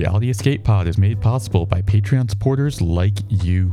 Reality Escape Pod is made possible by Patreon supporters like you.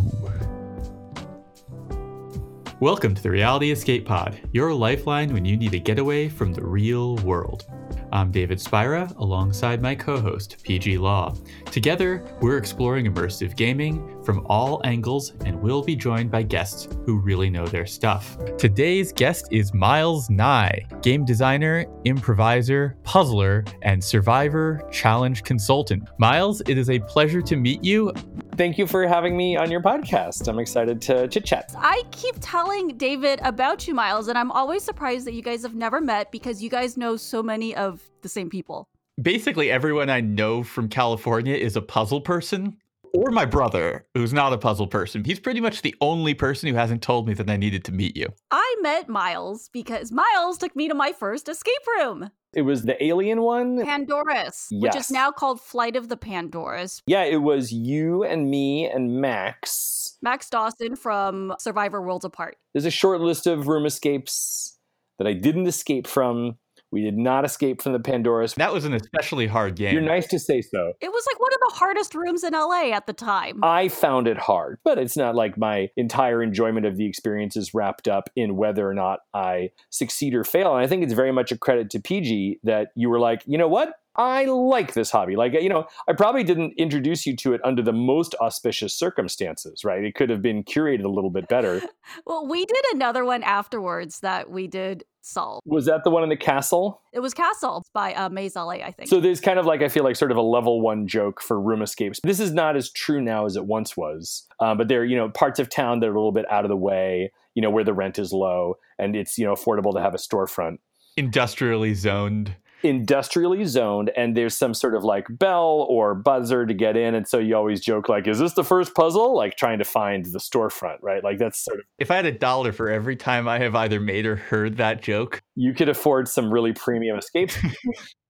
Welcome to the Reality Escape Pod, your lifeline when you need a getaway from the real world. I'm David Spira alongside my co host, PG Law. Together, we're exploring immersive gaming from all angles and we'll be joined by guests who really know their stuff. Today's guest is Miles Nye, game designer, improviser, puzzler, and survivor challenge consultant. Miles, it is a pleasure to meet you. Thank you for having me on your podcast. I'm excited to chit chat. I keep telling David about you, Miles, and I'm always surprised that you guys have never met because you guys know so many of the same people. Basically, everyone I know from California is a puzzle person. Or my brother, who's not a puzzle person. He's pretty much the only person who hasn't told me that I needed to meet you. I met Miles because Miles took me to my first escape room. It was the alien one? Pandora's, Yes. which is now called Flight of the Pandoras. Yeah, it was you and me and Max. Max Dawson from Survivor Worlds Apart. There's a short list of room escapes that I didn't escape from. We did not escape from the Pandora's. That was an especially hard game. You're nice to say so. It was like one of the hardest rooms in LA at the time. I found it hard, but it's not like my entire enjoyment of the experience is wrapped up in whether or not I succeed or fail. And I think it's very much a credit to PG that you were like, you know what? I like this hobby. Like, you know, I probably didn't introduce you to it under the most auspicious circumstances, right? It could have been curated a little bit better. well, we did another one afterwards that we did solve. Was that the one in the castle? It was Castle by uh, Maze LA, I think. So there's kind of like I feel like sort of a level one joke for room escapes. This is not as true now as it once was, um, but there are you know parts of town that are a little bit out of the way, you know where the rent is low and it's you know affordable to have a storefront. Industrially zoned. Industrially zoned, and there's some sort of like bell or buzzer to get in, and so you always joke like, "Is this the first puzzle?" Like trying to find the storefront, right? Like that's sort of If I had a dollar for every time I have either made or heard that joke, you could afford some really premium escapes.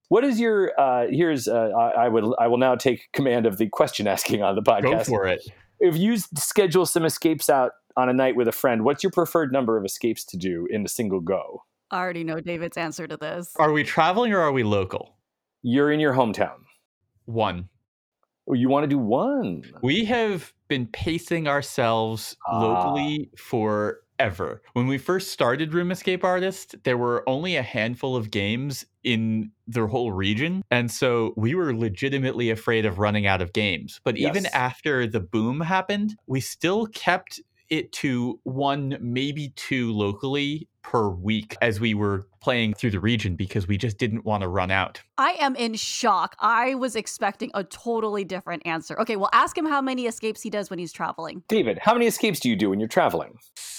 What is your uh here's uh, I, I would I will now take command of the question asking on the podcast go for it. If you schedule some escapes out on a night with a friend, what's your preferred number of escapes to do in a single go? I already know David's answer to this. Are we traveling or are we local? You're in your hometown. One. Oh, you want to do one? We have been pacing ourselves Ah. locally forever. When we first started Room Escape Artist, there were only a handful of games in the whole region. And so we were legitimately afraid of running out of games. But even after the boom happened, we still kept it to one, maybe two locally per week as we were playing through the region because we just didn't want to run out. I am in shock. I was expecting a totally different answer. Okay, well, ask him how many escapes he does when he's traveling. David, how many escapes do you do when you're traveling?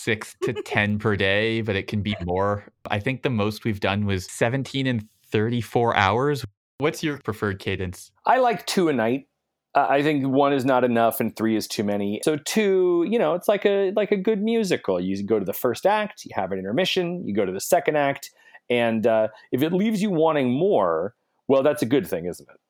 six to 10 per day, but it can be more. I think the most we've done was 17 and 34 hours. What's your preferred cadence? I like two a night. I think one is not enough and three is too many. So two, you know, it's like a like a good musical. You go to the first act, you have an intermission, you go to the second act, and uh, if it leaves you wanting more, well, that's a good thing, isn't it?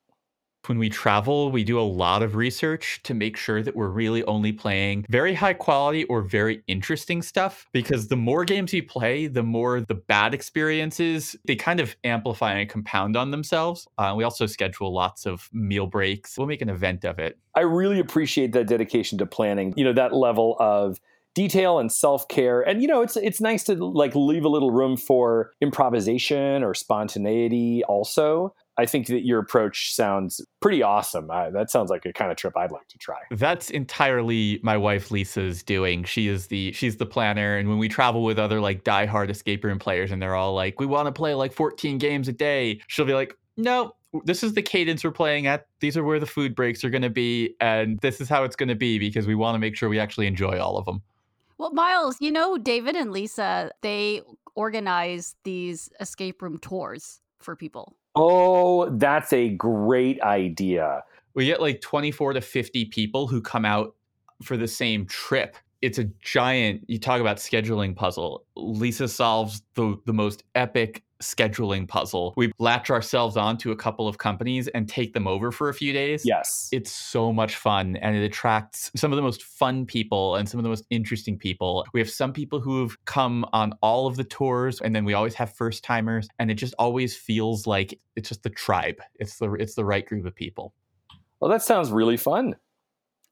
When we travel, we do a lot of research to make sure that we're really only playing very high quality or very interesting stuff. Because the more games you play, the more the bad experiences they kind of amplify and compound on themselves. Uh, we also schedule lots of meal breaks. We'll make an event of it. I really appreciate that dedication to planning. You know, that level of detail and self-care. And you know, it's it's nice to like leave a little room for improvisation or spontaneity also. I think that your approach sounds pretty awesome. I, that sounds like a kind of trip I'd like to try. That's entirely my wife Lisa's doing. She is the she's the planner, and when we travel with other like diehard escape room players, and they're all like, "We want to play like 14 games a day," she'll be like, "No, this is the cadence we're playing at. These are where the food breaks are going to be, and this is how it's going to be because we want to make sure we actually enjoy all of them." Well, Miles, you know, David and Lisa, they organize these escape room tours for people. Oh, that's a great idea. We get like 24 to 50 people who come out for the same trip. It's a giant, you talk about scheduling puzzle. Lisa solves the, the most epic scheduling puzzle. We latch ourselves onto a couple of companies and take them over for a few days. Yes. It's so much fun and it attracts some of the most fun people and some of the most interesting people. We have some people who have come on all of the tours and then we always have first timers and it just always feels like it's just the tribe. It's the it's the right group of people. Well, that sounds really fun.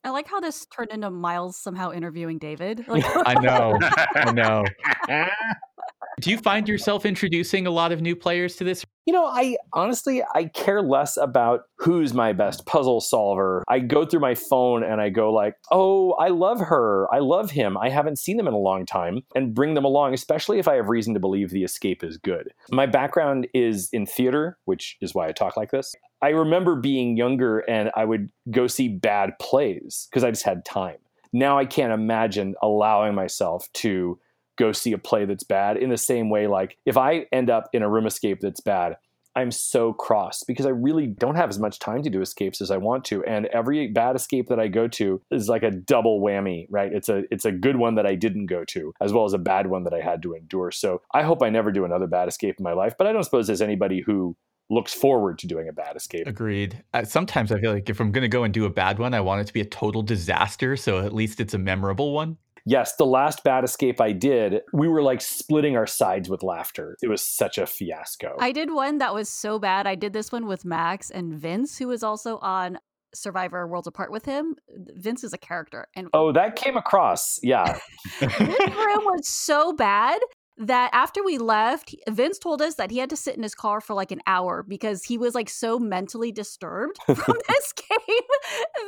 I like how this turned into Miles somehow interviewing David. Like, I know. I know. Do you find yourself introducing a lot of new players to this? You know, I honestly I care less about who's my best puzzle solver. I go through my phone and I go like, "Oh, I love her. I love him. I haven't seen them in a long time." And bring them along, especially if I have reason to believe the escape is good. My background is in theater, which is why I talk like this. I remember being younger and I would go see bad plays because I just had time. Now I can't imagine allowing myself to go see a play that's bad in the same way like if I end up in a room escape that's bad, I'm so cross because I really don't have as much time to do escapes as I want to and every bad escape that I go to is like a double whammy, right? It's a it's a good one that I didn't go to as well as a bad one that I had to endure. So I hope I never do another bad escape in my life, but I don't suppose there's anybody who looks forward to doing a bad escape. Agreed. Uh, sometimes I feel like if I'm going to go and do a bad one, I want it to be a total disaster. So at least it's a memorable one. Yes, the last bad escape I did, we were like splitting our sides with laughter. It was such a fiasco. I did one that was so bad. I did this one with Max and Vince, who was also on Survivor Worlds Apart with him. Vince is a character. And oh, that came across. Yeah. this room was so bad that after we left, Vince told us that he had to sit in his car for like an hour because he was like so mentally disturbed from this game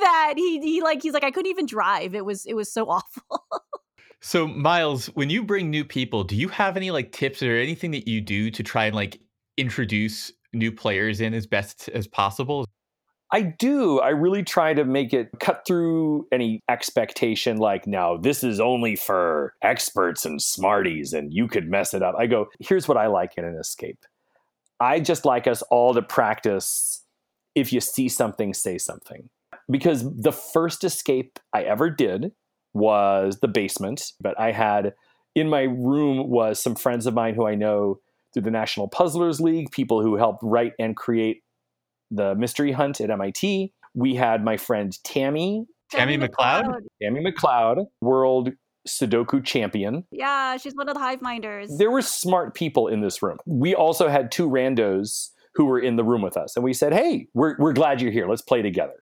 that he he like he's like I couldn't even drive. It was it was so awful. so Miles, when you bring new people, do you have any like tips or anything that you do to try and like introduce new players in as best as possible? I do. I really try to make it cut through any expectation like, now this is only for experts and smarties and you could mess it up. I go, here's what I like in an escape. I just like us all to practice if you see something, say something. Because the first escape I ever did was the basement, but I had in my room was some friends of mine who I know through the National Puzzlers League, people who helped write and create the mystery hunt at MIT. We had my friend Tammy. Tammy, McLeod? Tammy McLeod, world Sudoku champion. Yeah, she's one of the hive minders. There were smart people in this room. We also had two randos who were in the room with us. And we said, hey, we're, we're glad you're here. Let's play together.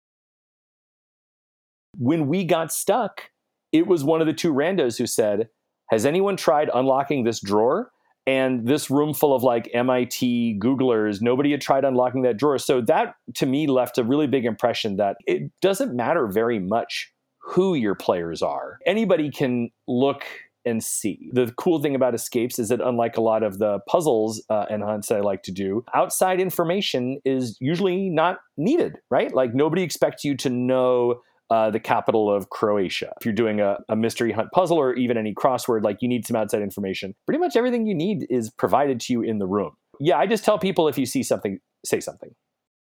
When we got stuck, it was one of the two randos who said, Has anyone tried unlocking this drawer? And this room full of like MIT Googlers, nobody had tried unlocking that drawer. So that to me left a really big impression that it doesn't matter very much who your players are. Anybody can look and see. The cool thing about escapes is that unlike a lot of the puzzles uh, and hunts I like to do, outside information is usually not needed, right? Like nobody expects you to know uh, the capital of Croatia. If you're doing a, a, mystery hunt puzzle or even any crossword, like you need some outside information. Pretty much everything you need is provided to you in the room. Yeah, I just tell people if you see something, say something.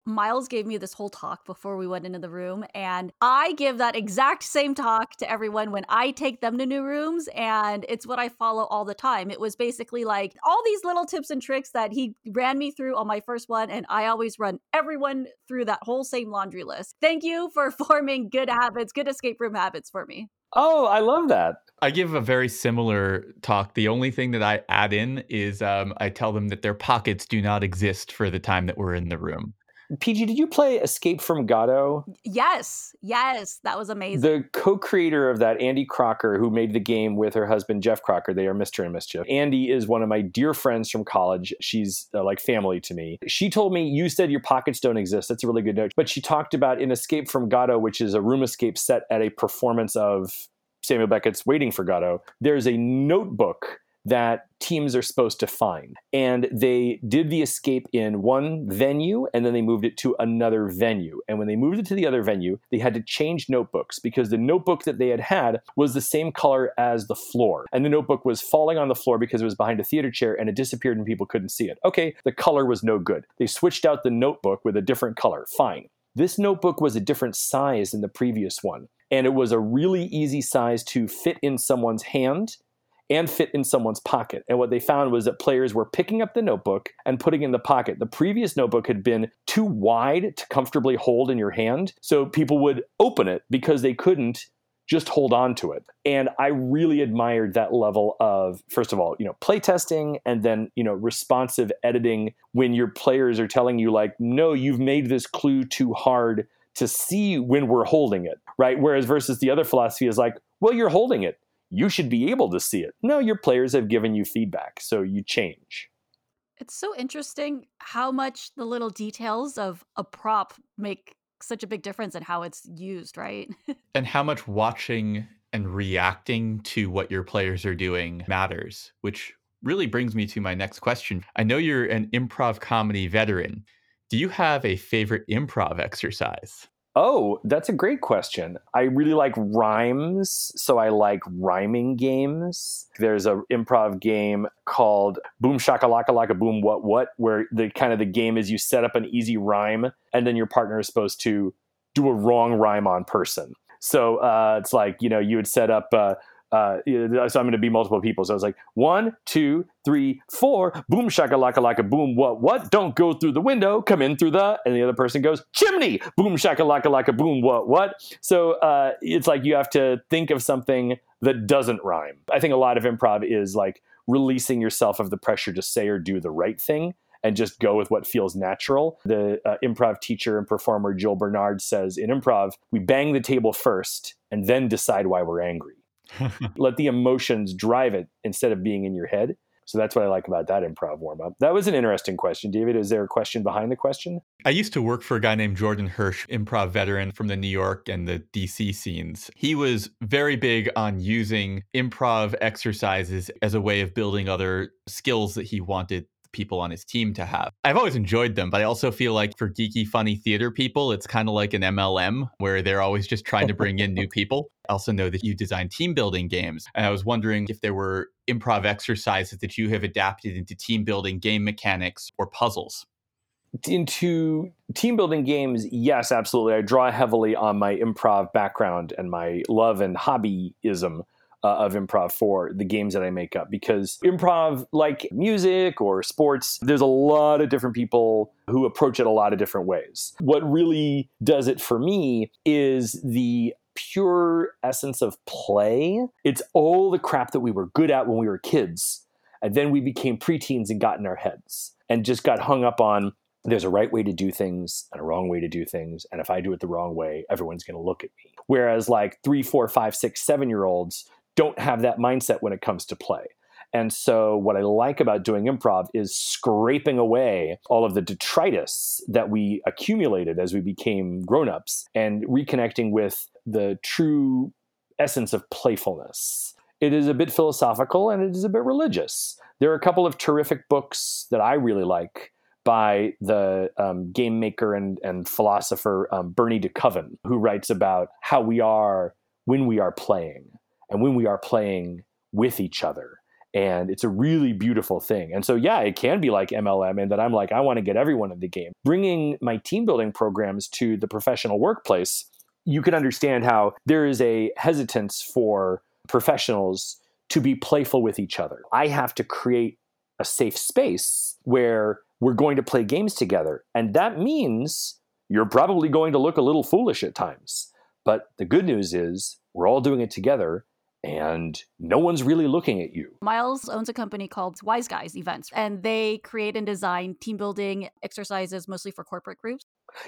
Miles gave me this whole talk before we went into the room, and I give that exact same talk to everyone when I take them to new rooms, and it's what I follow all the time. It was basically like all these little tips and tricks that he ran me through on my first one, and I always run everyone through that whole same laundry list. Thank you for forming good habits, good escape room habits for me. Oh, I love that. I give a very similar talk. The only thing that I add in is um, I tell them that their pockets do not exist for the time that we're in the room. PG, did you play Escape from Godot? Yes, yes, that was amazing. The co-creator of that, Andy Crocker, who made the game with her husband Jeff Crocker, they are Mr. and Mischief. Andy is one of my dear friends from college. She's uh, like family to me. She told me you said your pockets don't exist. That's a really good note. But she talked about in Escape from Godot, which is a room escape set at a performance of Samuel Beckett's Waiting for Godot. There's a notebook that teams are supposed to find. And they did the escape in one venue and then they moved it to another venue. And when they moved it to the other venue, they had to change notebooks because the notebook that they had had was the same color as the floor. And the notebook was falling on the floor because it was behind a theater chair and it disappeared and people couldn't see it. Okay, the color was no good. They switched out the notebook with a different color. Fine. This notebook was a different size than the previous one. And it was a really easy size to fit in someone's hand and fit in someone's pocket. And what they found was that players were picking up the notebook and putting in the pocket. The previous notebook had been too wide to comfortably hold in your hand, so people would open it because they couldn't just hold on to it. And I really admired that level of first of all, you know, playtesting and then, you know, responsive editing when your players are telling you like, "No, you've made this clue too hard to see when we're holding it, right? Whereas versus the other philosophy is like, well, you're holding it. You should be able to see it. No, your players have given you feedback, so you change. It's so interesting how much the little details of a prop make such a big difference in how it's used, right? and how much watching and reacting to what your players are doing matters, which really brings me to my next question. I know you're an improv comedy veteran. Do you have a favorite improv exercise? Oh, that's a great question. I really like rhymes, so I like rhyming games. There's a improv game called Boom Shakalaka Laka Boom What What, where the kind of the game is you set up an easy rhyme, and then your partner is supposed to do a wrong rhyme on person. So uh, it's like you know you would set up. Uh, uh, so I'm going to be multiple people. So I was like, one, two, three, four, boom, shaka, laka, laka, boom, what, what? Don't go through the window, come in through the, and the other person goes, chimney, boom, shaka, laka, laka, boom, what, what? So uh, it's like you have to think of something that doesn't rhyme. I think a lot of improv is like releasing yourself of the pressure to say or do the right thing and just go with what feels natural. The uh, improv teacher and performer Joel Bernard says in improv, we bang the table first and then decide why we're angry. Let the emotions drive it instead of being in your head. So that's what I like about that improv warm up. That was an interesting question. David, is there a question behind the question? I used to work for a guy named Jordan Hirsch, improv veteran from the New York and the DC scenes. He was very big on using improv exercises as a way of building other skills that he wanted people on his team to have. I've always enjoyed them, but I also feel like for geeky, funny theater people, it's kind of like an MLM where they're always just trying to bring in new people. I also know that you design team building games. And I was wondering if there were improv exercises that you have adapted into team building game mechanics or puzzles into team building games, yes, absolutely. I draw heavily on my improv background and my love and hobbyism uh, of improv for the games that I make up because improv, like music or sports, there's a lot of different people who approach it a lot of different ways. What really does it for me is the pure essence of play. It's all the crap that we were good at when we were kids. And then we became preteens and got in our heads and just got hung up on there's a right way to do things and a wrong way to do things. And if I do it the wrong way, everyone's going to look at me. Whereas, like three, four, five, six, seven year olds don't have that mindset when it comes to play. And so, what I like about doing improv is scraping away all of the detritus that we accumulated as we became grown-ups and reconnecting with the true essence of playfulness. It is a bit philosophical and it is a bit religious. There are a couple of terrific books that I really like by the um, game maker and, and philosopher um, Bernie DeKoven, who writes about how we are when we are playing and when we are playing with each other. And it's a really beautiful thing. And so, yeah, it can be like MLM, and that I'm like, I want to get everyone in the game. Bringing my team building programs to the professional workplace, you can understand how there is a hesitance for professionals to be playful with each other. I have to create a safe space where we're going to play games together. And that means you're probably going to look a little foolish at times. But the good news is we're all doing it together and no one's really looking at you. Miles owns a company called Wise Guys Events, and they create and design team building exercises mostly for corporate groups.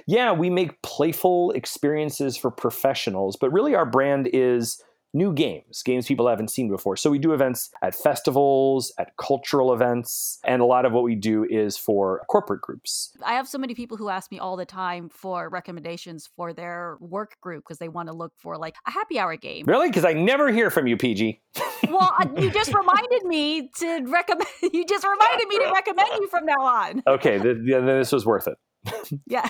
Yeah, we make playful experiences for professionals, but really our brand is new games, games people haven't seen before. So we do events at festivals, at cultural events, and a lot of what we do is for corporate groups. I have so many people who ask me all the time for recommendations for their work group because they want to look for like a happy hour game. Really? Because I never hear from you, PG. well, uh, you just reminded me to recommend. You just reminded me to recommend you from now on. Okay, then th- this was worth it. yeah.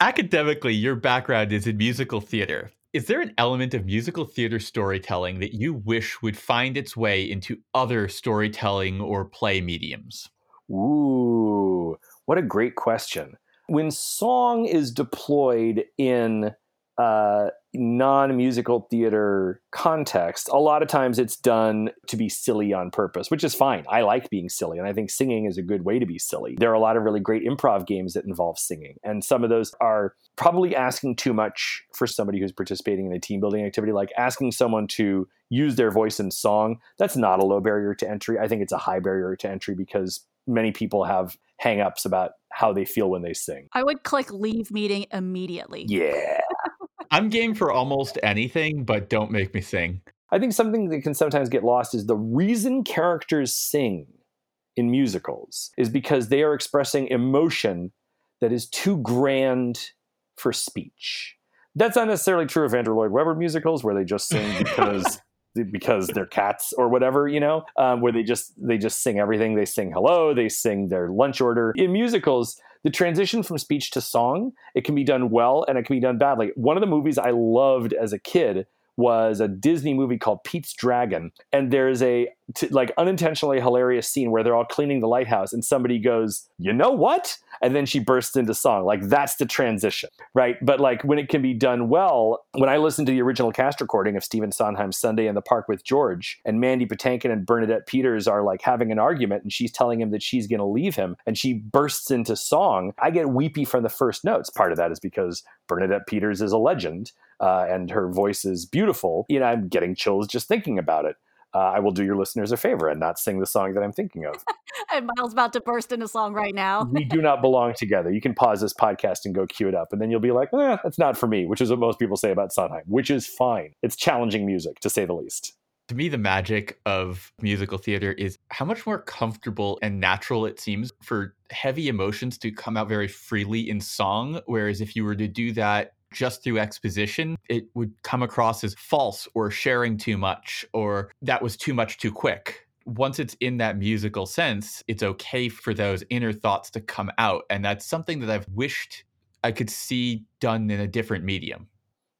Academically, your background is in musical theater. Is there an element of musical theater storytelling that you wish would find its way into other storytelling or play mediums? Ooh, what a great question. When song is deployed in uh, non-musical theater context a lot of times it's done to be silly on purpose which is fine i like being silly and i think singing is a good way to be silly there are a lot of really great improv games that involve singing and some of those are probably asking too much for somebody who's participating in a team building activity like asking someone to use their voice in song that's not a low barrier to entry i think it's a high barrier to entry because many people have hangups about how they feel when they sing. I would click leave meeting immediately. Yeah. I'm game for almost anything, but don't make me sing. I think something that can sometimes get lost is the reason characters sing in musicals is because they are expressing emotion that is too grand for speech. That's not necessarily true of Andrew Lloyd Webber musicals where they just sing because because they're cats or whatever, you know, um, where they just they just sing everything. They sing hello, they sing their lunch order. In musicals, the transition from speech to song it can be done well and it can be done badly. One of the movies I loved as a kid was a Disney movie called Pete's Dragon, and there's a t- like unintentionally hilarious scene where they're all cleaning the lighthouse, and somebody goes, "You know what?" and then she bursts into song. Like that's the transition, right? But like when it can be done well, when I listened to the original cast recording of Stephen Sondheim's Sunday in the Park with George, and Mandy Patinkin and Bernadette Peters are like having an argument, and she's telling him that she's going to leave him, and she bursts into song. I get weepy from the first notes. Part of that is because Bernadette Peters is a legend, uh, and her voice is beautiful. You know, I'm getting chills just thinking about it. Uh, I will do your listeners a favor and not sing the song that I'm thinking of. and Miles about to burst into song right now. we do not belong together. You can pause this podcast and go cue it up, and then you'll be like, eh, that's not for me, which is what most people say about Sondheim, which is fine. It's challenging music, to say the least. To me, the magic of musical theater is how much more comfortable and natural it seems for heavy emotions to come out very freely in song. Whereas if you were to do that just through exposition, it would come across as false or sharing too much or that was too much too quick. Once it's in that musical sense, it's okay for those inner thoughts to come out. And that's something that I've wished I could see done in a different medium.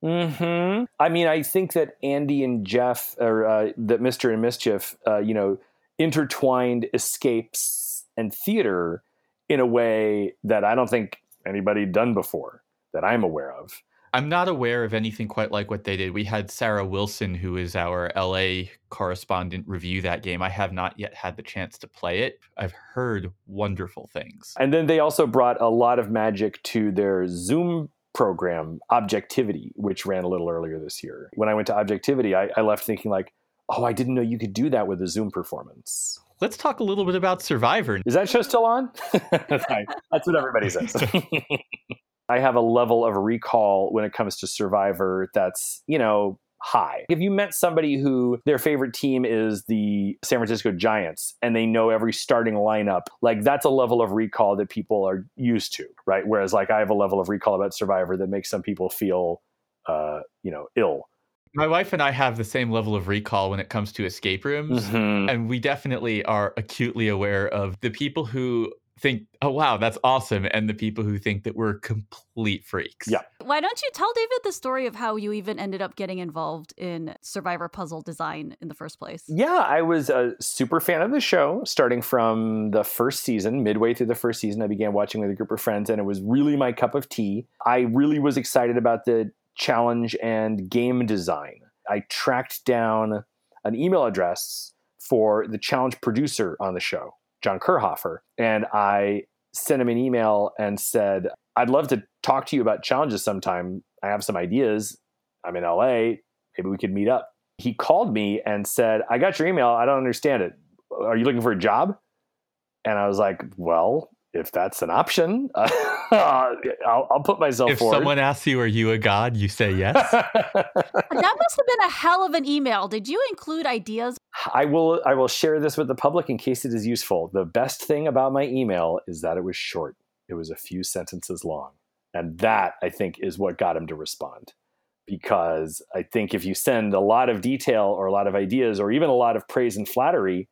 Hmm. I mean, I think that Andy and Jeff, or uh, that Mister and Mischief, uh, you know, intertwined escapes and theater in a way that I don't think anybody done before that I'm aware of. I'm not aware of anything quite like what they did. We had Sarah Wilson, who is our LA correspondent, review that game. I have not yet had the chance to play it. I've heard wonderful things. And then they also brought a lot of magic to their Zoom program, Objectivity, which ran a little earlier this year. When I went to Objectivity, I, I left thinking like, oh, I didn't know you could do that with a Zoom performance. Let's talk a little bit about Survivor. Is that show still on? That's what everybody says. I have a level of recall when it comes to Survivor that's, you know, high. If you met somebody who their favorite team is the San Francisco Giants and they know every starting lineup, like that's a level of recall that people are used to, right? Whereas like I have a level of recall about Survivor that makes some people feel uh, you know, ill. My wife and I have the same level of recall when it comes to escape rooms. Mhm. And we definitely are acutely aware of the people who think, oh, wow, that's awesome. And the people who think that we're complete freaks. Yeah. Why don't you tell David the story of how you even ended up getting involved in Survivor puzzle design in the first place? Yeah, I was a super fan of the show starting from the first season. Midway through the first season, I began watching with a group of friends, and it was really my cup of tea. I really was excited about the challenge and game design. I tracked down an email address for the challenge producer on the show, John Kirhoffer, and I sent him an email and said, I'd love to talk to you about challenges sometime. I have some ideas. I'm in LA. Maybe we could meet up. He called me and said, I got your email. I don't understand it. Are you looking for a job? And I was like, well, if that's an option, uh, I'll, I'll put myself If forward. someone asks you, are you a god? You say yes. That must have been a hell of an email. Did you include ideas? I will I will share this with the public in case it is useful. The best thing about my email is that it was short. It was a few sentences long. And that I think is what got him to respond. Because I think if you send a lot of detail or a lot of ideas or even a lot of praise and flattery,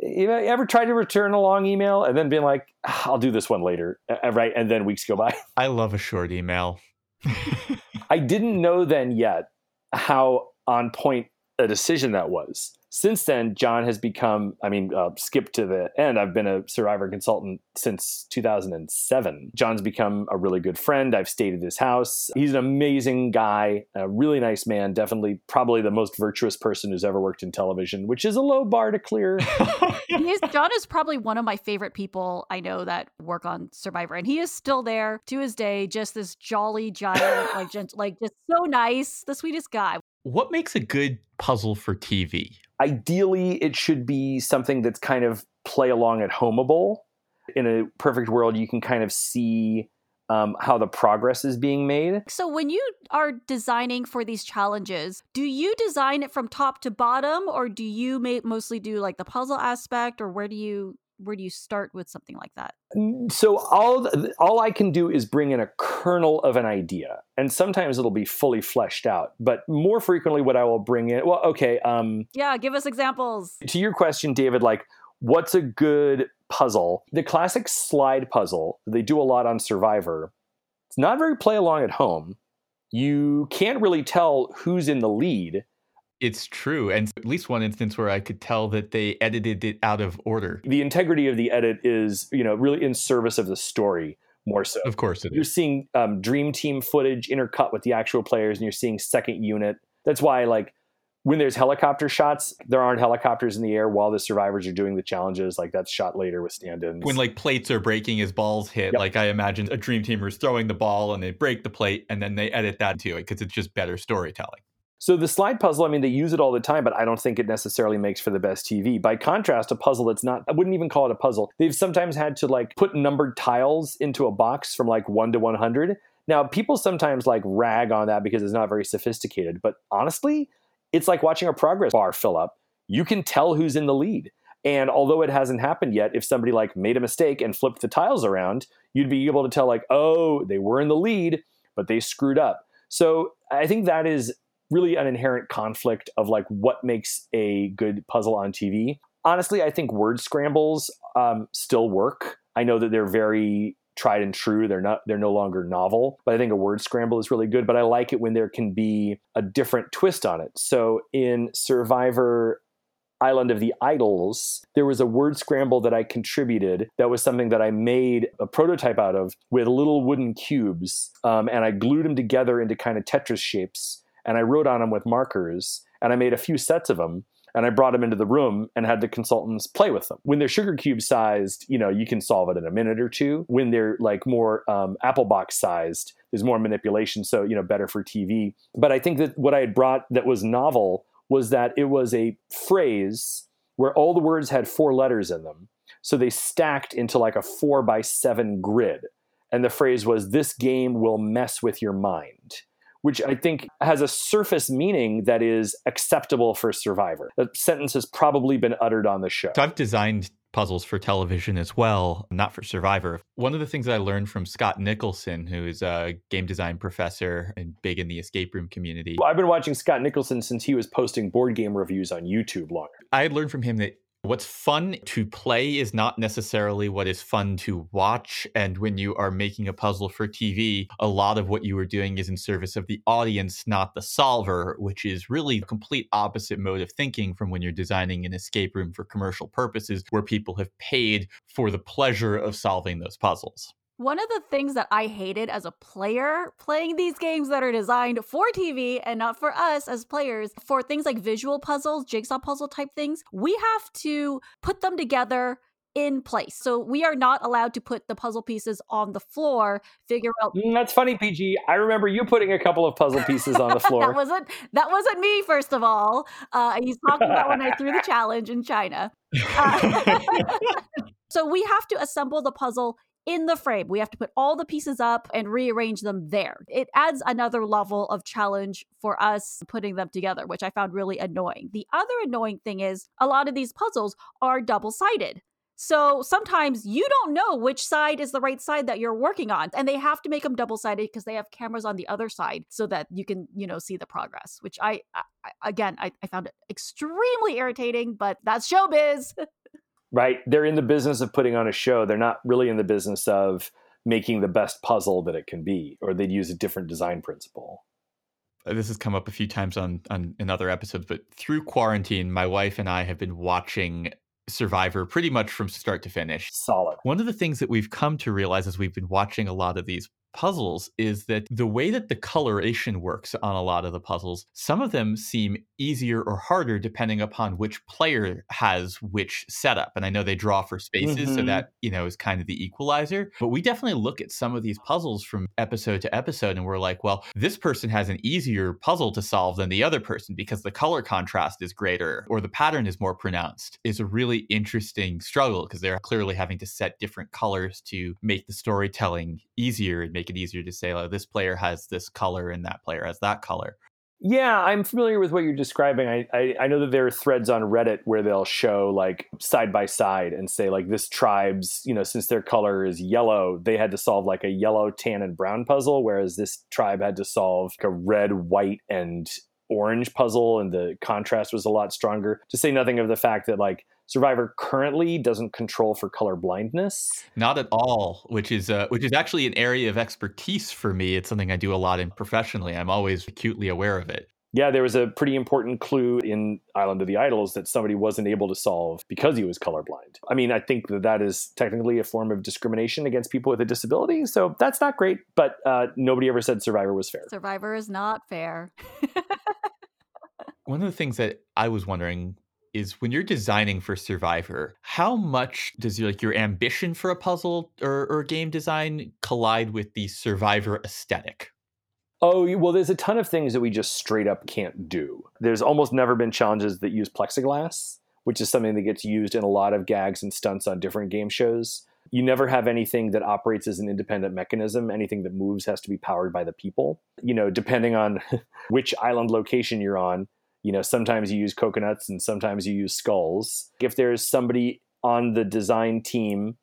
you ever tried to return a long email and then being like, "Ah, I'll do this one later, uh, right? And then weeks go by. I love a short email. I didn't know then yet how on point a decision that was. Since then, John has become, I mean, uh, skip to the end, I've been a survivor consultant since 2007. John's become a really good friend. I've stayed at his house. He's an amazing guy, a really nice man, definitely probably the most virtuous person who's ever worked in television, which is a low bar to clear. He's, John is probably one of my favorite people I know that work on Survivor, and he is still there to his day. Just this jolly giant, like just like just so nice, the sweetest guy. What makes a good puzzle for TV? ideally it should be something that's kind of play along at homeable In a perfect world, you can kind of see um, how the progress is being made. So, when you are designing for these challenges, do you design it from top to bottom, or do you mostly do like the puzzle aspect, or where do you where do you start with something like that? So all all I can do is bring in a kernel of an idea, and sometimes it'll be fully fleshed out. But more frequently, what I will bring in, well, okay, um, yeah, give us examples. To your question, David, like what's a good puzzle? The classic slide puzzle, they do a lot on Survivor. It's not very play along at home. You can't really tell who's in the lead. It's true. And at least one instance where I could tell that they edited it out of order. The integrity of the edit is, you know, really in service of the story more so. Of course, you're seeing um, dream team footage intercut with the actual players, and you're seeing second unit. That's why, like, when there's helicopter shots, there aren't helicopters in the air while the survivors are doing the challenges. Like that's shot later with stand-ins. When like plates are breaking as balls hit, yep. like I imagine a dream teamer is throwing the ball and they break the plate and then they edit that to it because it's just better storytelling. So the slide puzzle, I mean, they use it all the time, but I don't think it necessarily makes for the best TV. By contrast, a puzzle that's not, I wouldn't even call it a puzzle. They've sometimes had to like put numbered tiles into a box from like one to 100. Now, people sometimes like rag on that because it's not very sophisticated, but honestly, it's like watching a progress bar fill up. You can tell who's in the lead. And although it hasn't happened yet, if somebody like made a mistake and flipped the tiles around, you'd be able to tell like, oh, they were in the lead, but they screwed up. So I think that is really an inherent conflict of like what makes a good puzzle on TV. Honestly, I think word scrambles um, still work. I know that they're very tried and true. They're not they're no longer novel, but I think a word scramble is really good. But I like it when there can be a different twist on it. So in Survivor Island of the Idols, there was a word scramble that I contributed that was something that I made a prototype out of with little wooden cubes. Um, and I glued them together into kind of Tetris shapes. And I wrote on them with markers. And I made a few sets of them and I brought them into the room and had the consultants play with them. When they're sugar cube sized, you know, you can solve it in a minute or two. When they're like more um, apple box sized, there's more manipulation, so you know, better for TV. But I think that what I had brought that was novel was that it was a phrase where all the words had four letters in them. So they stacked into like a four by seven grid. And the phrase was, This game will mess with your mind which I think has a surface meaning that is acceptable for Survivor. That sentence has probably been uttered on the show. So I've designed puzzles for television as well, not for Survivor. One of the things I learned from Scott Nicholson, who is a game design professor and big in the escape room community. Well, I've been watching Scott Nicholson since he was posting board game reviews on YouTube longer. I had learned from him that What's fun to play is not necessarily what is fun to watch. And when you are making a puzzle for TV, a lot of what you are doing is in service of the audience, not the solver, which is really the complete opposite mode of thinking from when you're designing an escape room for commercial purposes, where people have paid for the pleasure of solving those puzzles. One of the things that I hated as a player playing these games that are designed for TV and not for us as players, for things like visual puzzles, jigsaw puzzle type things, we have to put them together in place. So we are not allowed to put the puzzle pieces on the floor, figure out mm, That's funny, PG. I remember you putting a couple of puzzle pieces on the floor. that wasn't that wasn't me first of all. Uh, he's talking about when I threw the challenge in China. Uh, so we have to assemble the puzzle in the frame. We have to put all the pieces up and rearrange them there. It adds another level of challenge for us putting them together, which I found really annoying. The other annoying thing is a lot of these puzzles are double sided. So sometimes you don't know which side is the right side that you're working on. And they have to make them double sided because they have cameras on the other side so that you can, you know, see the progress, which I, I again, I, I found it extremely irritating, but that's showbiz. right? They're in the business of putting on a show. They're not really in the business of making the best puzzle that it can be, or they'd use a different design principle. Uh, this has come up a few times on, on in other episodes, but through quarantine, my wife and I have been watching Survivor pretty much from start to finish. Solid. One of the things that we've come to realize as we've been watching a lot of these puzzles is that the way that the coloration works on a lot of the puzzles, some of them seem easier or harder depending upon which player has which setup. And I know they draw for spaces, mm-hmm. so that, you know, is kind of the equalizer. But we definitely look at some of these puzzles from episode to episode and we're like, well, this person has an easier puzzle to solve than the other person because the color contrast is greater or the pattern is more pronounced. Is a really interesting struggle because they're clearly having to set different colors to make the storytelling easier and make it easier to say, like this player has this color and that player has that color. Yeah, I'm familiar with what you're describing. I, I, I, know that there are threads on Reddit where they'll show like side by side and say like this tribe's, you know, since their color is yellow, they had to solve like a yellow, tan, and brown puzzle, whereas this tribe had to solve like a red, white, and orange puzzle, and the contrast was a lot stronger. To say nothing of the fact that like Survivor currently doesn't control for color blindness. Not at all, which is uh, which is actually an area of expertise for me. It's something I do a lot in professionally. I'm always acutely aware of it. Yeah, there was a pretty important clue in Island of the Idols that somebody wasn't able to solve because he was colorblind. I mean, I think that that is technically a form of discrimination against people with a disability, so that's not great. But uh, nobody ever said Survivor was fair. Survivor is not fair. One of the things that I was wondering is when you're designing for Survivor, how much does your, like your ambition for a puzzle or, or game design collide with the Survivor aesthetic? Oh, well, there's a ton of things that we just straight up can't do. There's almost never been challenges that use plexiglass, which is something that gets used in a lot of gags and stunts on different game shows. You never have anything that operates as an independent mechanism. Anything that moves has to be powered by the people. You know, depending on which island location you're on, you know sometimes you use coconuts and sometimes you use skulls if there's somebody on the design team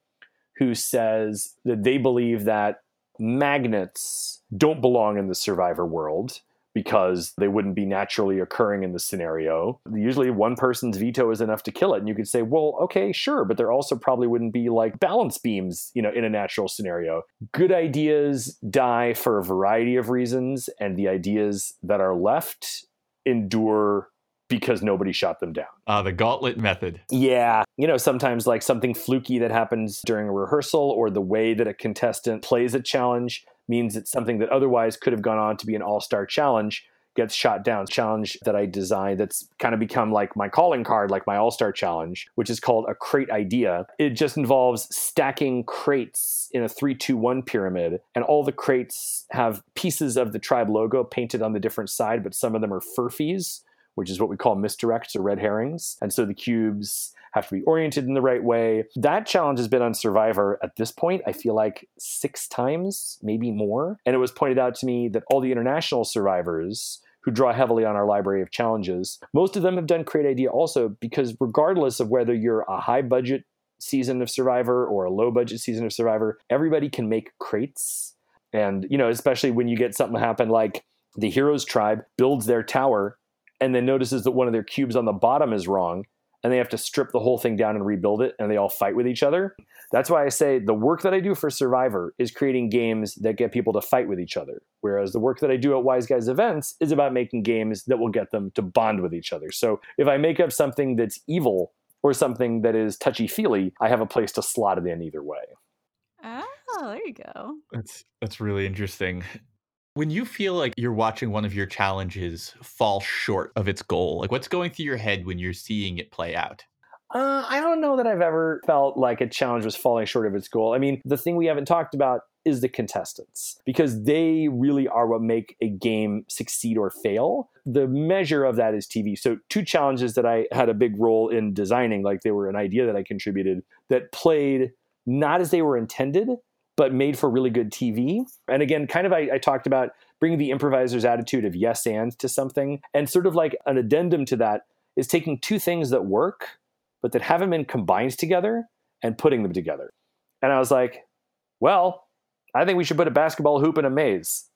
who says that they believe that magnets don't belong in the survivor world because they wouldn't be naturally occurring in the scenario. Usually, one person's veto is enough to kill it. And you could say, well, okay, sure, but there also probably wouldn't be like balance beams, you know, in a natural scenario. Good ideas die for a variety of reasons, and the ideas that are left endure because nobody shot them down. Uh, the gauntlet method. Yeah. You know, sometimes like something fluky that happens during a rehearsal or the way that a contestant plays a challenge means it's something that otherwise could have gone on to be an all star challenge gets shot down. Challenge that I designed that's kind of become like my calling card, like my all star challenge, which is called a crate idea. It just involves stacking crates in a three, two, one pyramid, and all the crates have pieces of the tribe logo painted on the different side, but some of them are furfies, which is what we call misdirects or red herrings. And so the cubes have to be oriented in the right way. That challenge has been on Survivor at this point, I feel like six times, maybe more. And it was pointed out to me that all the international survivors who draw heavily on our library of challenges. Most of them have done Crate Idea also because, regardless of whether you're a high budget season of Survivor or a low budget season of Survivor, everybody can make crates. And, you know, especially when you get something happen like the Heroes tribe builds their tower and then notices that one of their cubes on the bottom is wrong and they have to strip the whole thing down and rebuild it and they all fight with each other. That's why I say the work that I do for Survivor is creating games that get people to fight with each other. Whereas the work that I do at Wise Guys events is about making games that will get them to bond with each other. So if I make up something that's evil or something that is touchy feely, I have a place to slot it in either way. Oh, there you go. That's that's really interesting. When you feel like you're watching one of your challenges fall short of its goal, like what's going through your head when you're seeing it play out? Uh, I don't know that I've ever felt like a challenge was falling short of its goal. I mean, the thing we haven't talked about is the contestants because they really are what make a game succeed or fail. The measure of that is TV. So, two challenges that I had a big role in designing, like they were an idea that I contributed that played not as they were intended, but made for really good TV. And again, kind of I, I, talked about bringing the improviser's attitude of yes and to something. And sort of like an addendum to that is taking two things that work, but that haven't been combined together and putting them together. And I was like, well, I think we should put a basketball hoop in a maze.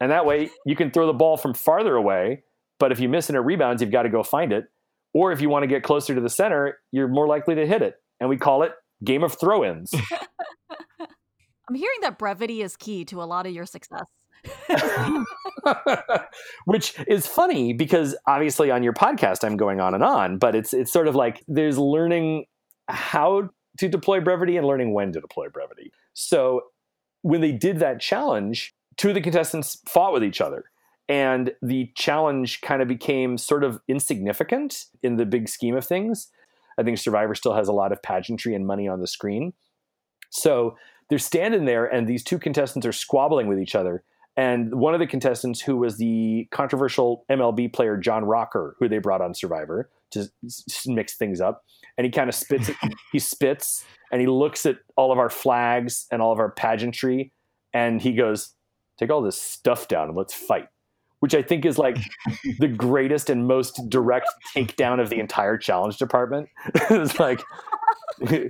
And that way you can throw the ball from farther away, but if you miss and it rebounds, you've got to go find it. Or if you want to get closer to the center, you're more likely to hit it. And we call it game of throw ins. I'm hearing that brevity is key to a lot of your success. Which is funny because obviously on your podcast I'm going on and on, but it's it's sort of like there's learning how to deploy brevity and learning when to deploy brevity. So when they did that challenge, two of the contestants fought with each other. And the challenge kind of became sort of insignificant in the big scheme of things. I think Survivor still has a lot of pageantry and money on the screen. So they're standing there, and these two contestants are squabbling with each other. And one of the contestants, who was the controversial MLB player John Rocker, who they brought on Survivor to mix things up, and he kind of spits, he spits, and he looks at all of our flags and all of our pageantry, and he goes, "Take all this stuff down and let's fight." Which I think is like the greatest and most direct takedown of the entire challenge department. it's like,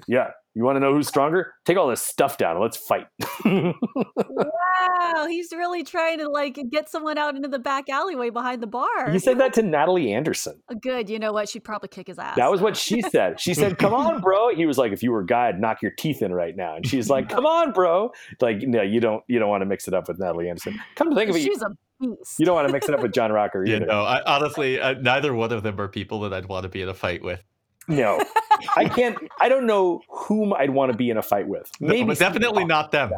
yeah, you want to know who's stronger? Take all this stuff down and let's fight. wow, he's really trying to like get someone out into the back alleyway behind the bar. He said that to Natalie Anderson. Uh, good. You know what? She'd probably kick his ass. That was what she said. She said, "Come on, bro." He was like, "If you were a guy, I'd knock your teeth in right now." And she's like, "Come on, bro." Like, no, you don't. You don't want to mix it up with Natalie Anderson. Come to think of it, she's a beast. You don't want to mix it up with John Rocker either. Yeah, no. I, honestly, uh, neither one of them are people that I'd want to be in a fight with. No, I can't. I don't know whom I'd want to be in a fight with. Maybe no, definitely not them.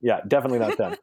Yeah, definitely not them.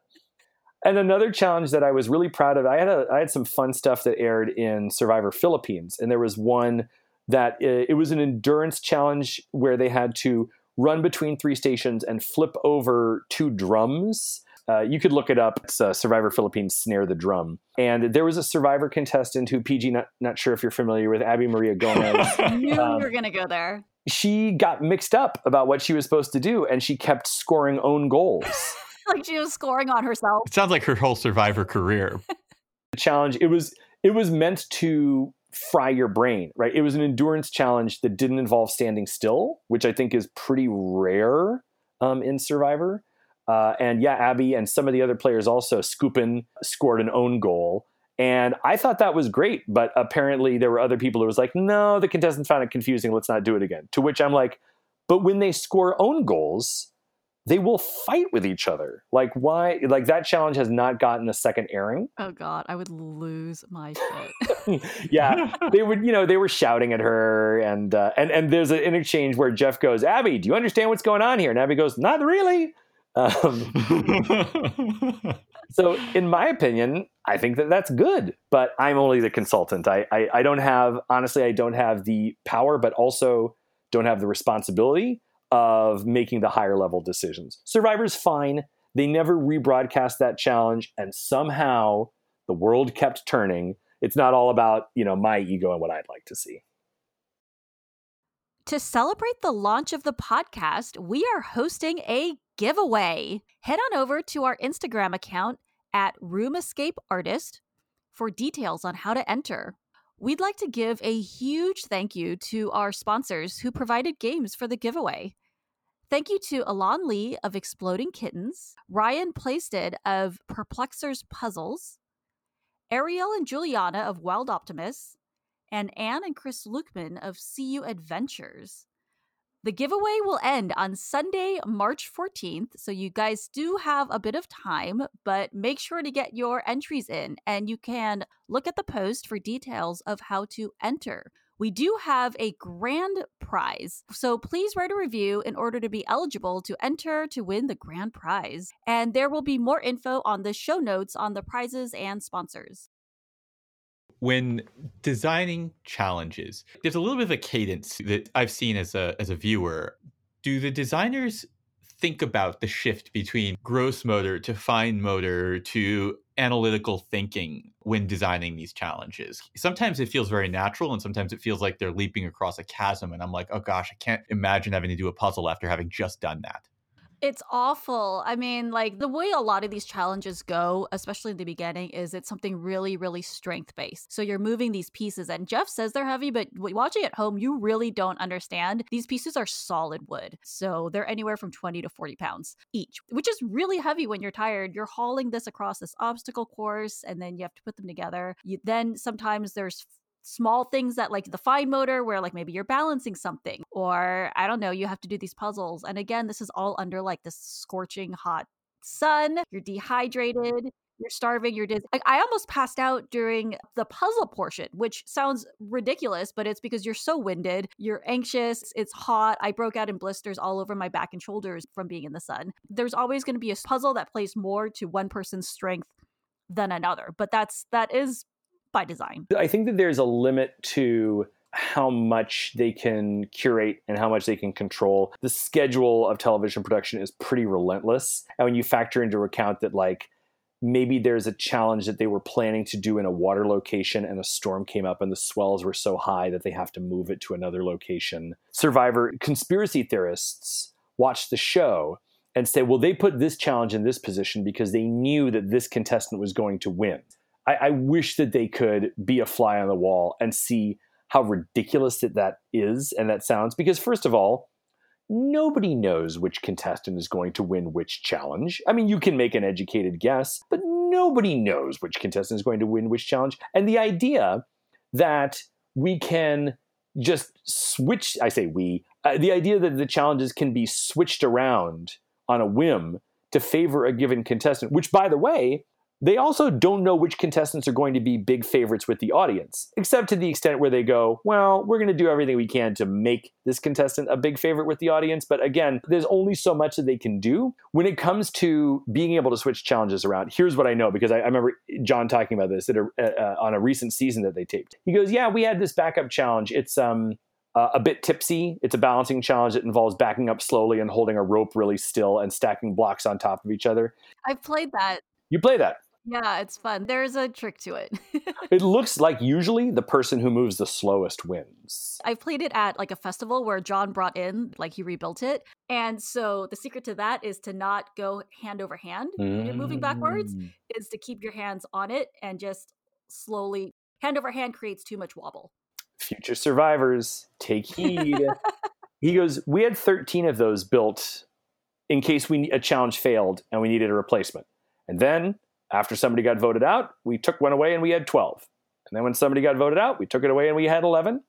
and another challenge that I was really proud of. I had a, I had some fun stuff that aired in Survivor Philippines, and there was one that uh, it was an endurance challenge where they had to run between three stations and flip over two drums uh, you could look it up. It's uh, Survivor Philippines Snare the Drum. And there was a Survivor contestant who, PG, not, not sure if you're familiar with, Abi-Maria Gomes. I knew um, you were going to go there. She got mixed up about what she was supposed to do, and she kept scoring own goals. like she was scoring on herself. It sounds like her whole Survivor career. the challenge, it was it was meant to fry your brain, right? It was an endurance challenge that didn't involve standing still, which I think is pretty rare um, in Survivor. Uh, and yeah, Abi and some of the other players also, Skupin scored an own goal. And I thought that was great, but apparently there were other people who was like, no, the contestants found it confusing. Let's not do it again. To which I'm like, but when they score own goals, they will fight with each other. Like why? Like that challenge has not gotten a second airing. Oh God, I would lose my shit. yeah, they would. You know, they were shouting at her, and uh, and and there's an interchange where Jeff goes, "Abi, do you understand what's going on here?" And Abi goes, "Not really." Um, so, in my opinion, I think that that's good, but I'm only the consultant. I, I, I don't have, honestly, I don't have the power, but also don't have the responsibility of making the higher level decisions. Survivor's fine. They never rebroadcast that challenge, and somehow the world kept turning. It's not all about, you know, my ego and what I'd like to see. To celebrate the launch of the podcast, we are hosting a giveaway. Head on over to our Instagram account at Room Escape Artist for details on how to enter. We'd like to give a huge thank you to our sponsors who provided games for the giveaway. Thank you to Elan Lee of Exploding Kittens, Ryan Plaisted of Perplexers Puzzles, Ariel and Juliana of Wild Optimists, and Anne and Chris Lukeman of CU Adventures. The giveaway will end on Sunday, March 14th. So you guys do have a bit of time, but make sure to get your entries in and you can look at the post for details of how to enter. We do have a grand prize. So please write a review in order to be eligible to enter to win the grand prize. And there will be more info on the show notes on the prizes and sponsors when designing challenges, there's a little bit of a cadence that I've seen as a as a viewer. Do the designers think about the shift between gross motor to fine motor to analytical thinking when designing these challenges. Sometimes it feels very natural and sometimes it feels like they're leaping across a chasm and I'm like, "Oh gosh, I can't imagine having to do a puzzle after having just done that." It's awful. I mean, like the way a lot of these challenges go, especially in the beginning, is it's something really, really strength based. So you're moving these pieces, and Jeff says they're heavy, but watching at home, you really don't understand. These pieces are solid wood. So they're anywhere from 20 to 40 pounds each, which is really heavy when you're tired. You're hauling this across this obstacle course, and then you have to put them together. You then sometimes there's small things that like the fine motor where like maybe you're balancing something or i don't know you have to do these puzzles and again this is all under like this scorching hot sun you're dehydrated you're starving, you're dizzy. Like I almost passed out during the puzzle portion, which sounds ridiculous, but it's because you're so winded, you're anxious, it's hot. I broke out in blisters all over my back and shoulders from being in the sun. There's always going to be a puzzle that plays more to one person's strength than another, but that's that is by design. I think that there's a limit to how much they can curate and how much they can control. The schedule of television production is pretty relentless. And when you factor into account that, like, maybe there's a challenge that they were planning to do in a water location and a storm came up and the swells were so high that they have to move it to another location. Survivor conspiracy theorists watch the show and say, well, they put this challenge in this position because they knew that this contestant was going to win. I, I wish that they could be a fly on the wall and see how ridiculous that that is and that sounds because first of all nobody knows which contestant is going to win which challenge. I mean you can make an educated guess but nobody knows which contestant is going to win which challenge. And the idea that we can just switch i say we uh, the idea that the challenges can be switched around on a whim to favor a given contestant which by the way they also don't know which contestants are going to be big favorites with the audience, except to the extent where they go, well, we're going to do everything we can to make this contestant a big favorite with the audience. But again, there's only so much that they can do. When it comes to being able to switch challenges around, here's what I know because I, I remember John talking about this a, uh, on a recent season that they taped. He goes, yeah, we had this backup challenge. It's, um, uh, a bit tipsy. It's a balancing challenge that involves backing up slowly and holding a rope really still and stacking blocks on top of each other. I've played that. You play that. Yeah, it's fun. There's a trick to it. it looks like usually the person who moves the slowest wins. I've played it at like a festival where John brought in, like he rebuilt it. And so the secret to that is to not go hand over hand when you're moving backwards, mm. is to keep your hands on it and just slowly hand over hand creates too much wobble. Future survivors, take heed. he goes, We had 13 of those built in case we a challenge failed and we needed a replacement. And then after somebody got voted out, we took one away and we had 12. And then when somebody got voted out, we took it away and we had 11.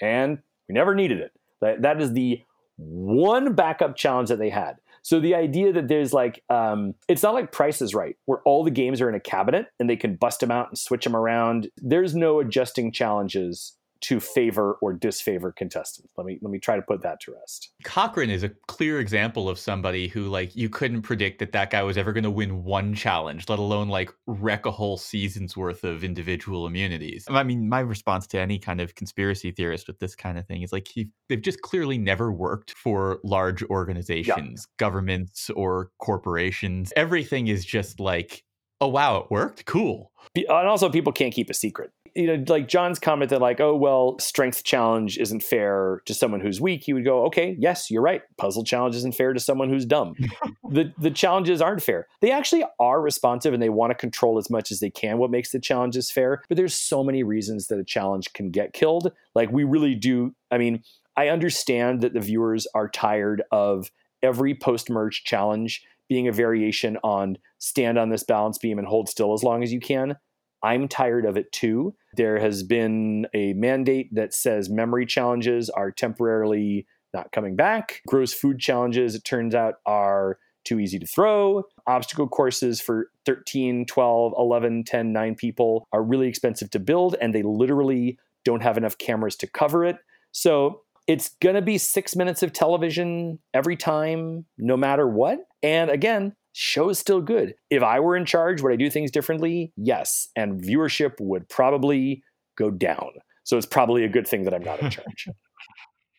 And we never needed it. That, that is the one backup challenge that they had. So the idea that there's like, um, it's not like Price is Right, where all the games are in a cabinet and they can bust them out and switch them around. There's no adjusting challenges to favor or disfavor contestants. Let me let me try to put that to rest. Cochran is a clear example of somebody who like you couldn't predict that that guy was ever going to win one challenge, let alone like wreck a whole season's worth of individual immunities. I mean, my response to any kind of conspiracy theorist with this kind of thing is like he, they've just clearly never worked for large organizations, yeah. governments or corporations. Everything is just like oh wow it worked cool and also people can't keep a secret you know, like John's comment that like, oh well, strength challenge isn't fair to someone who's weak. He would go, okay, yes, you're right. Puzzle challenge isn't fair to someone who's dumb. the the challenges aren't fair. They actually are responsive and they want to control as much as they can what makes the challenges fair. But there's so many reasons that a challenge can get killed. Like we really do. I mean, I understand that the viewers are tired of every post merge challenge being a variation on stand on this balance beam and hold still as long as you can. I'm tired of it too. There has been a mandate that says memory challenges are temporarily not coming back. Gross food challenges, it turns out, are too easy to throw. Obstacle courses for 13, 12, 11, 10, 9 people are really expensive to build, and they literally don't have enough cameras to cover it. So it's going to be six minutes of television every time, no matter what. And again, show is still good. If I were in charge, would I do things differently? Yes. And viewership would probably go down. So it's probably a good thing that I'm not in charge.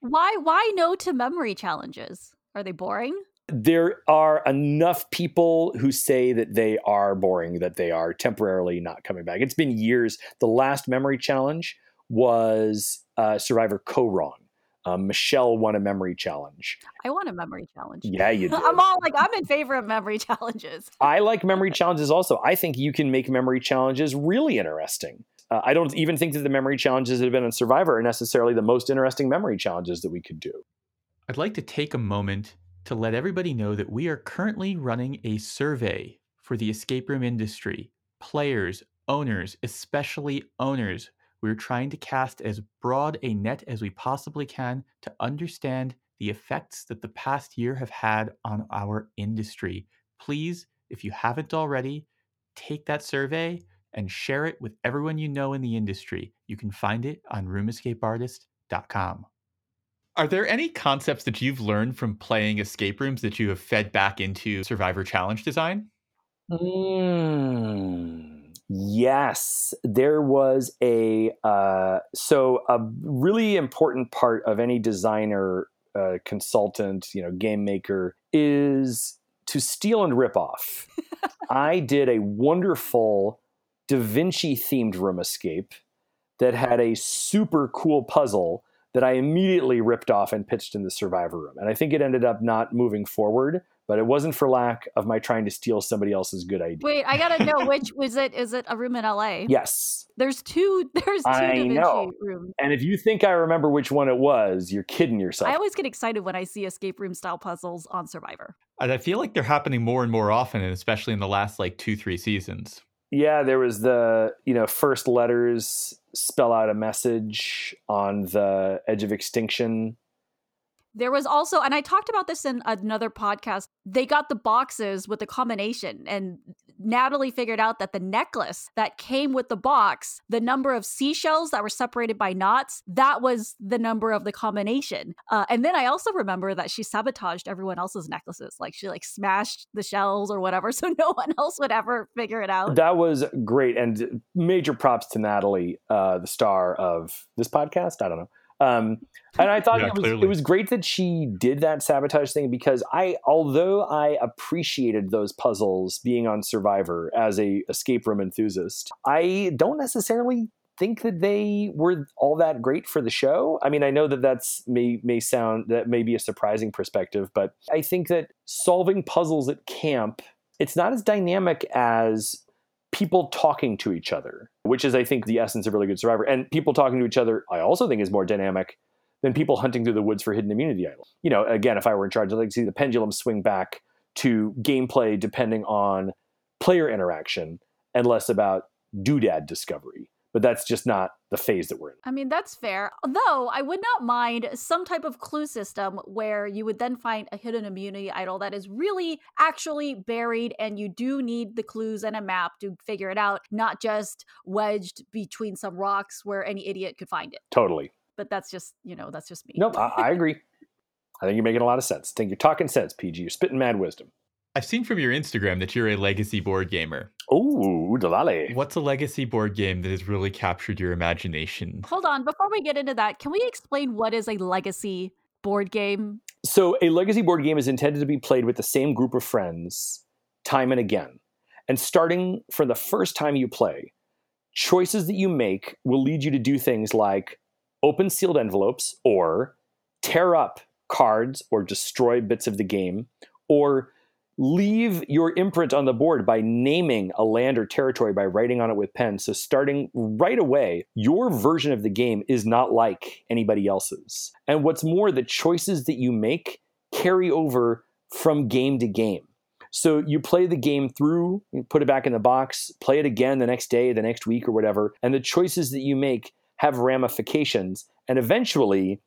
why why no to memory challenges? Are they boring? There are enough people who say that they are boring, that they are temporarily not coming back. It's been years. The last memory challenge was uh, Survivor Kaoh Rong um, Michelle won a memory challenge. I want a memory challenge. Yeah, you do. I'm all like, I'm in favor of memory challenges. I like memory challenges also. I think you can make memory challenges really interesting. Uh, I don't even think that the memory challenges that have been on Survivor are necessarily the most interesting memory challenges that we could do. I'd like to take a moment to let everybody know that we are currently running a survey for the escape room industry. Players, owners, especially owners we're trying to cast as broad a net as we possibly can to understand the effects that the past year have had on our industry. Please, if you haven't already, take that survey and share it with everyone you know in the industry. You can find it on roomescapeartist.com. Are there any concepts that you've learned from playing escape rooms that you have fed back into Survivor Challenge design? Mm, yes, there was a uh, so a really important part of any designer, uh, consultant, you know, game maker is to steal and rip off. I did a wonderful Da Vinci themed room escape that had a super cool puzzle that I immediately ripped off and pitched in the survivor room. And I think it ended up not moving forward, but it wasn't for lack of my trying to steal somebody else's good idea. Wait, I gotta know which was it? Is it a room in LA? Yes. There's two. There's two I Da Vinci know. rooms. And if you think I remember which one it was, you're kidding yourself. I always get excited when I see escape room style puzzles on Survivor. And I feel like they're happening more and more often, and especially in the last like two, three seasons. yeah, there was the, you know, first letters spell out a message on the edge of extinction. There was also, and I talked about this in another podcast. They got the boxes with the combination, and Natalie figured out that the necklace that came with the box, the number of seashells that were separated by knots, that was the number of the combination. Uh, and then I also remember that she sabotaged everyone else's necklaces, like she like smashed the shells or whatever, so no one else would ever figure it out. That was great. And major props to Natalie, uh, the star of this podcast. I don't know. Um, and I thought Yeah, it, was, clearly. it was great that she did that sabotage thing because I, although I appreciated those puzzles being on Survivor as a escape room enthusiast, I don't necessarily think that they were all that great for the show. I mean, I know that that's may may sound that may be a surprising perspective, but I think that solving puzzles at camp it's not as dynamic as people talking to each other, which is, I think, the essence of really good Survivor. And people talking to each other, I also think, is more dynamic than people hunting through the woods for hidden immunity items. You know, again, if I were in charge, I'd like to see the pendulum swing back to gameplay depending on player interaction and less about doodad discovery. But that's just not the phase that we're in. I mean, that's fair. Though I would not mind some type of clue system where you would then find a hidden immunity idol that is really actually buried, and you do need the clues and a map to figure it out, not just wedged between some rocks where any idiot could find it. Totally. But that's just, you know, that's just me. Nope, I, I agree. I think you're making a lot of sense. I think you're talking sense, PG. You're spitting mad wisdom. I've seen from your Instagram that you're a legacy board gamer. Ooh, Delale. What's a legacy board game that has really captured your imagination? Hold on. Before we get into that, can we explain what is a legacy board game? So, a legacy board game is intended to be played with the same group of friends time and again. And starting from the first time you play, choices that you make will lead you to do things like open sealed envelopes or tear up cards or destroy bits of the game or leave your imprint on the board by naming a land or territory by writing on it with pen. So, starting right away, your version of the game is not like anybody else's. And what's more, the choices that you make carry over from game to game. So, you play the game through, put it back in the box, play it again the next day, the next week, or whatever. And the choices that you make have ramifications. And eventually,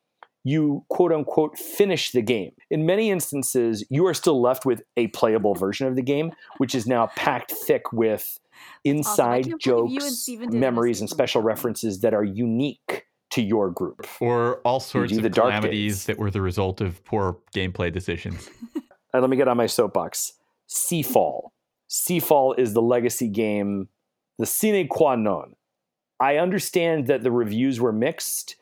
you quote unquote finish the game. In many instances, you are still left with a playable version of the game, which is now packed thick with inside can't and jokes, Steven did an memories, and special references that are unique to your group. Or all sorts of the dark calamities days. that were the result of poor gameplay decisions. Let me get on my soapbox. Seafall. Seafall is the legacy game, the sine qua non. I understand that the reviews were mixed,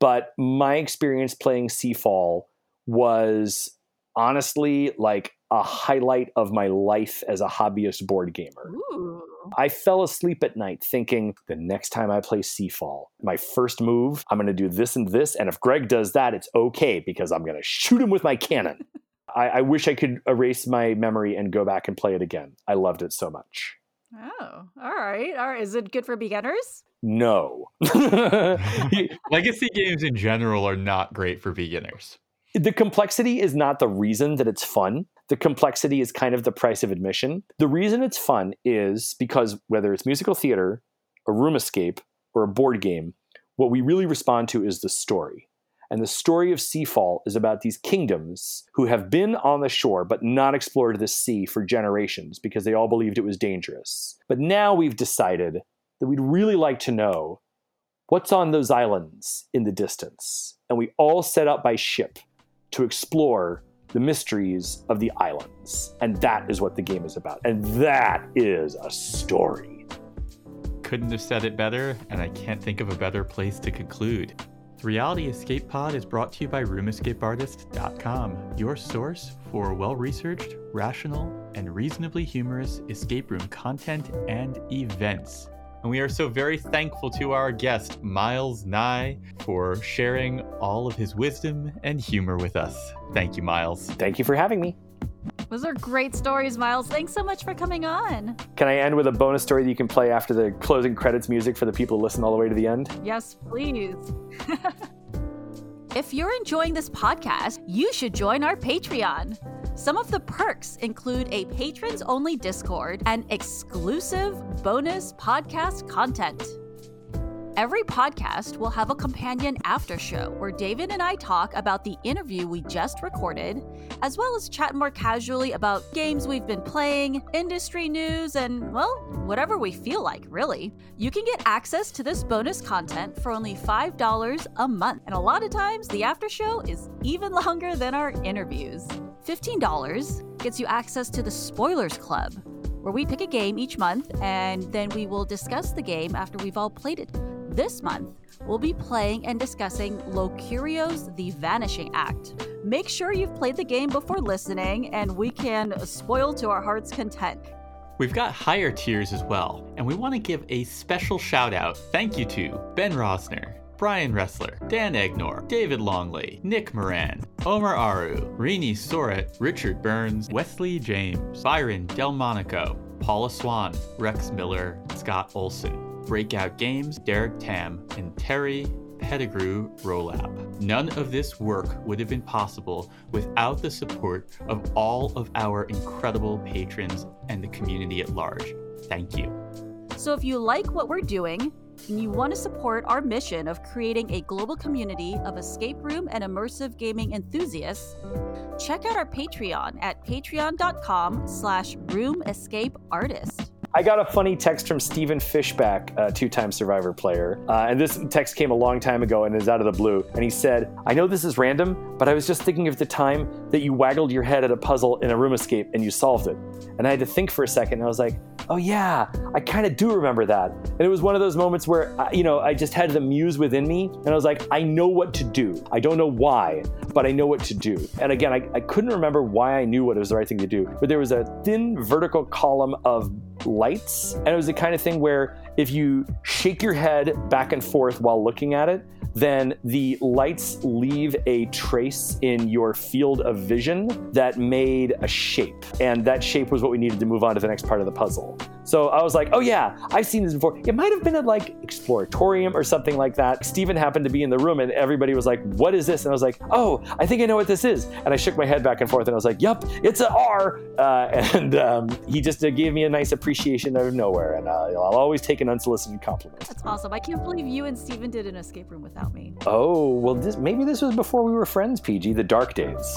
but my experience playing Seafall was honestly like a highlight of my life as a hobbyist board gamer. Ooh. I fell asleep at night thinking the next time I play Seafall, my first move, I'm going to do this and this. And if Greg does that, it's okay because I'm going to shoot him with my cannon. I, I wish I could erase my memory and go back and play it again. I loved it so much. Oh, all right. All right. Is it good for beginners? No. Legacy games in general are not great for beginners. the complexity is not the reason that it's fun. The complexity is kind of the price of admission. The reason it's fun is because whether it's musical theater, a room escape, or a board game, what we really respond to is the story. And the story of Seafall is about these kingdoms who have been on the shore but not explored the sea for generations because they all believed it was dangerous. But now we've decided that we'd really like to know what's on those islands in the distance. And we all set out by ship to explore the mysteries of the islands. And that is what the game is about. And that is a story. Couldn't have said it better, and I can't think of a better place to conclude. Reality Escape Pod is brought to you by RoomEscapeArtist.com, your source for well researched, rational, and reasonably humorous escape room content and events. And we are so very thankful to our guest, Miles Nye, for sharing all of his wisdom and humor with us. Thank you, Miles. Thank you for having me. Those are great stories, Miles. Thanks so much for coming on. Can I end with a bonus story that you can play after the closing credits music for the people who listen all the way to the end? Yes, please. if you're enjoying this podcast, you should join our Patreon. Some of the perks include a patrons only Discord and exclusive bonus podcast content. Every podcast will have a companion after show where David and I talk about the interview we just recorded, as well as chat more casually about games we've been playing, industry news, and, well, whatever we feel like, really. You can get access to this bonus content for only $5 a month, and a lot of times the after show is even longer than our interviews. $15 gets you access to the Spoilers Club, where we pick a game each month and then we will discuss the game after we've all played it. This month, we'll be playing and discussing Locurio's The Vanishing Act. Make sure you've played the game before listening, and we can spoil to our heart's content. We've got higher tiers as well, and we want to give a special shout out thank you to Ben Rosner, Brian Ressler, Dan Egnor, David Longley, Nick Moran, Omar Aru, Rini Soret, Richard Burns, Wesley James, Byron Delmonico, Paula Swan, Rex Miller, Scott Olson, Breakout Games, Derek Tam, and Terry Pettigrew Rolab. None of this work would have been possible without the support of all of our incredible patrons and the community at large. Thank you. So if you like what we're doing, and you want to support our mission of creating a global community of escape room and immersive gaming enthusiasts, check out our Patreon at patreon.com slash roomescapeartist. I got a funny text from Stephen Fishbach, a two time Survivor player. Uh, and this text came a long time ago and is out of the blue. And he said, I know this is random, but I was just thinking of the time that you waggled your head at a puzzle in a room escape and you solved it. And I had to think for a second. And I was like, oh, yeah, I kind of do remember that. And it was one of those moments where, I, you know, I just had the muse within me. And I was like, I know what to do. I don't know why, but I know what to do. And again, I, I couldn't remember why I knew what was the right thing to do. But there was a thin vertical column of lights. And it was the kind of thing where if you shake your head back and forth while looking at it, then the lights leave a trace in your field of vision that made a shape. And that shape was what we needed to move on to the next part of the puzzle. So I was like, oh yeah, I've seen this before. It might have been at like Exploratorium or something like that. Stephen happened to be in the room and everybody was like, what is this? And I was like, oh, I think I know what this is. And I shook my head back and forth and I was like, yup, it's an R. Uh, and um, he just uh, gave me a nice appreciation out of nowhere. And uh, I'll always take an unsolicited compliment. That's awesome. I can't believe you and Stephen did an escape room without me. Oh, well, this, maybe this was before we were friends, PG, the dark days.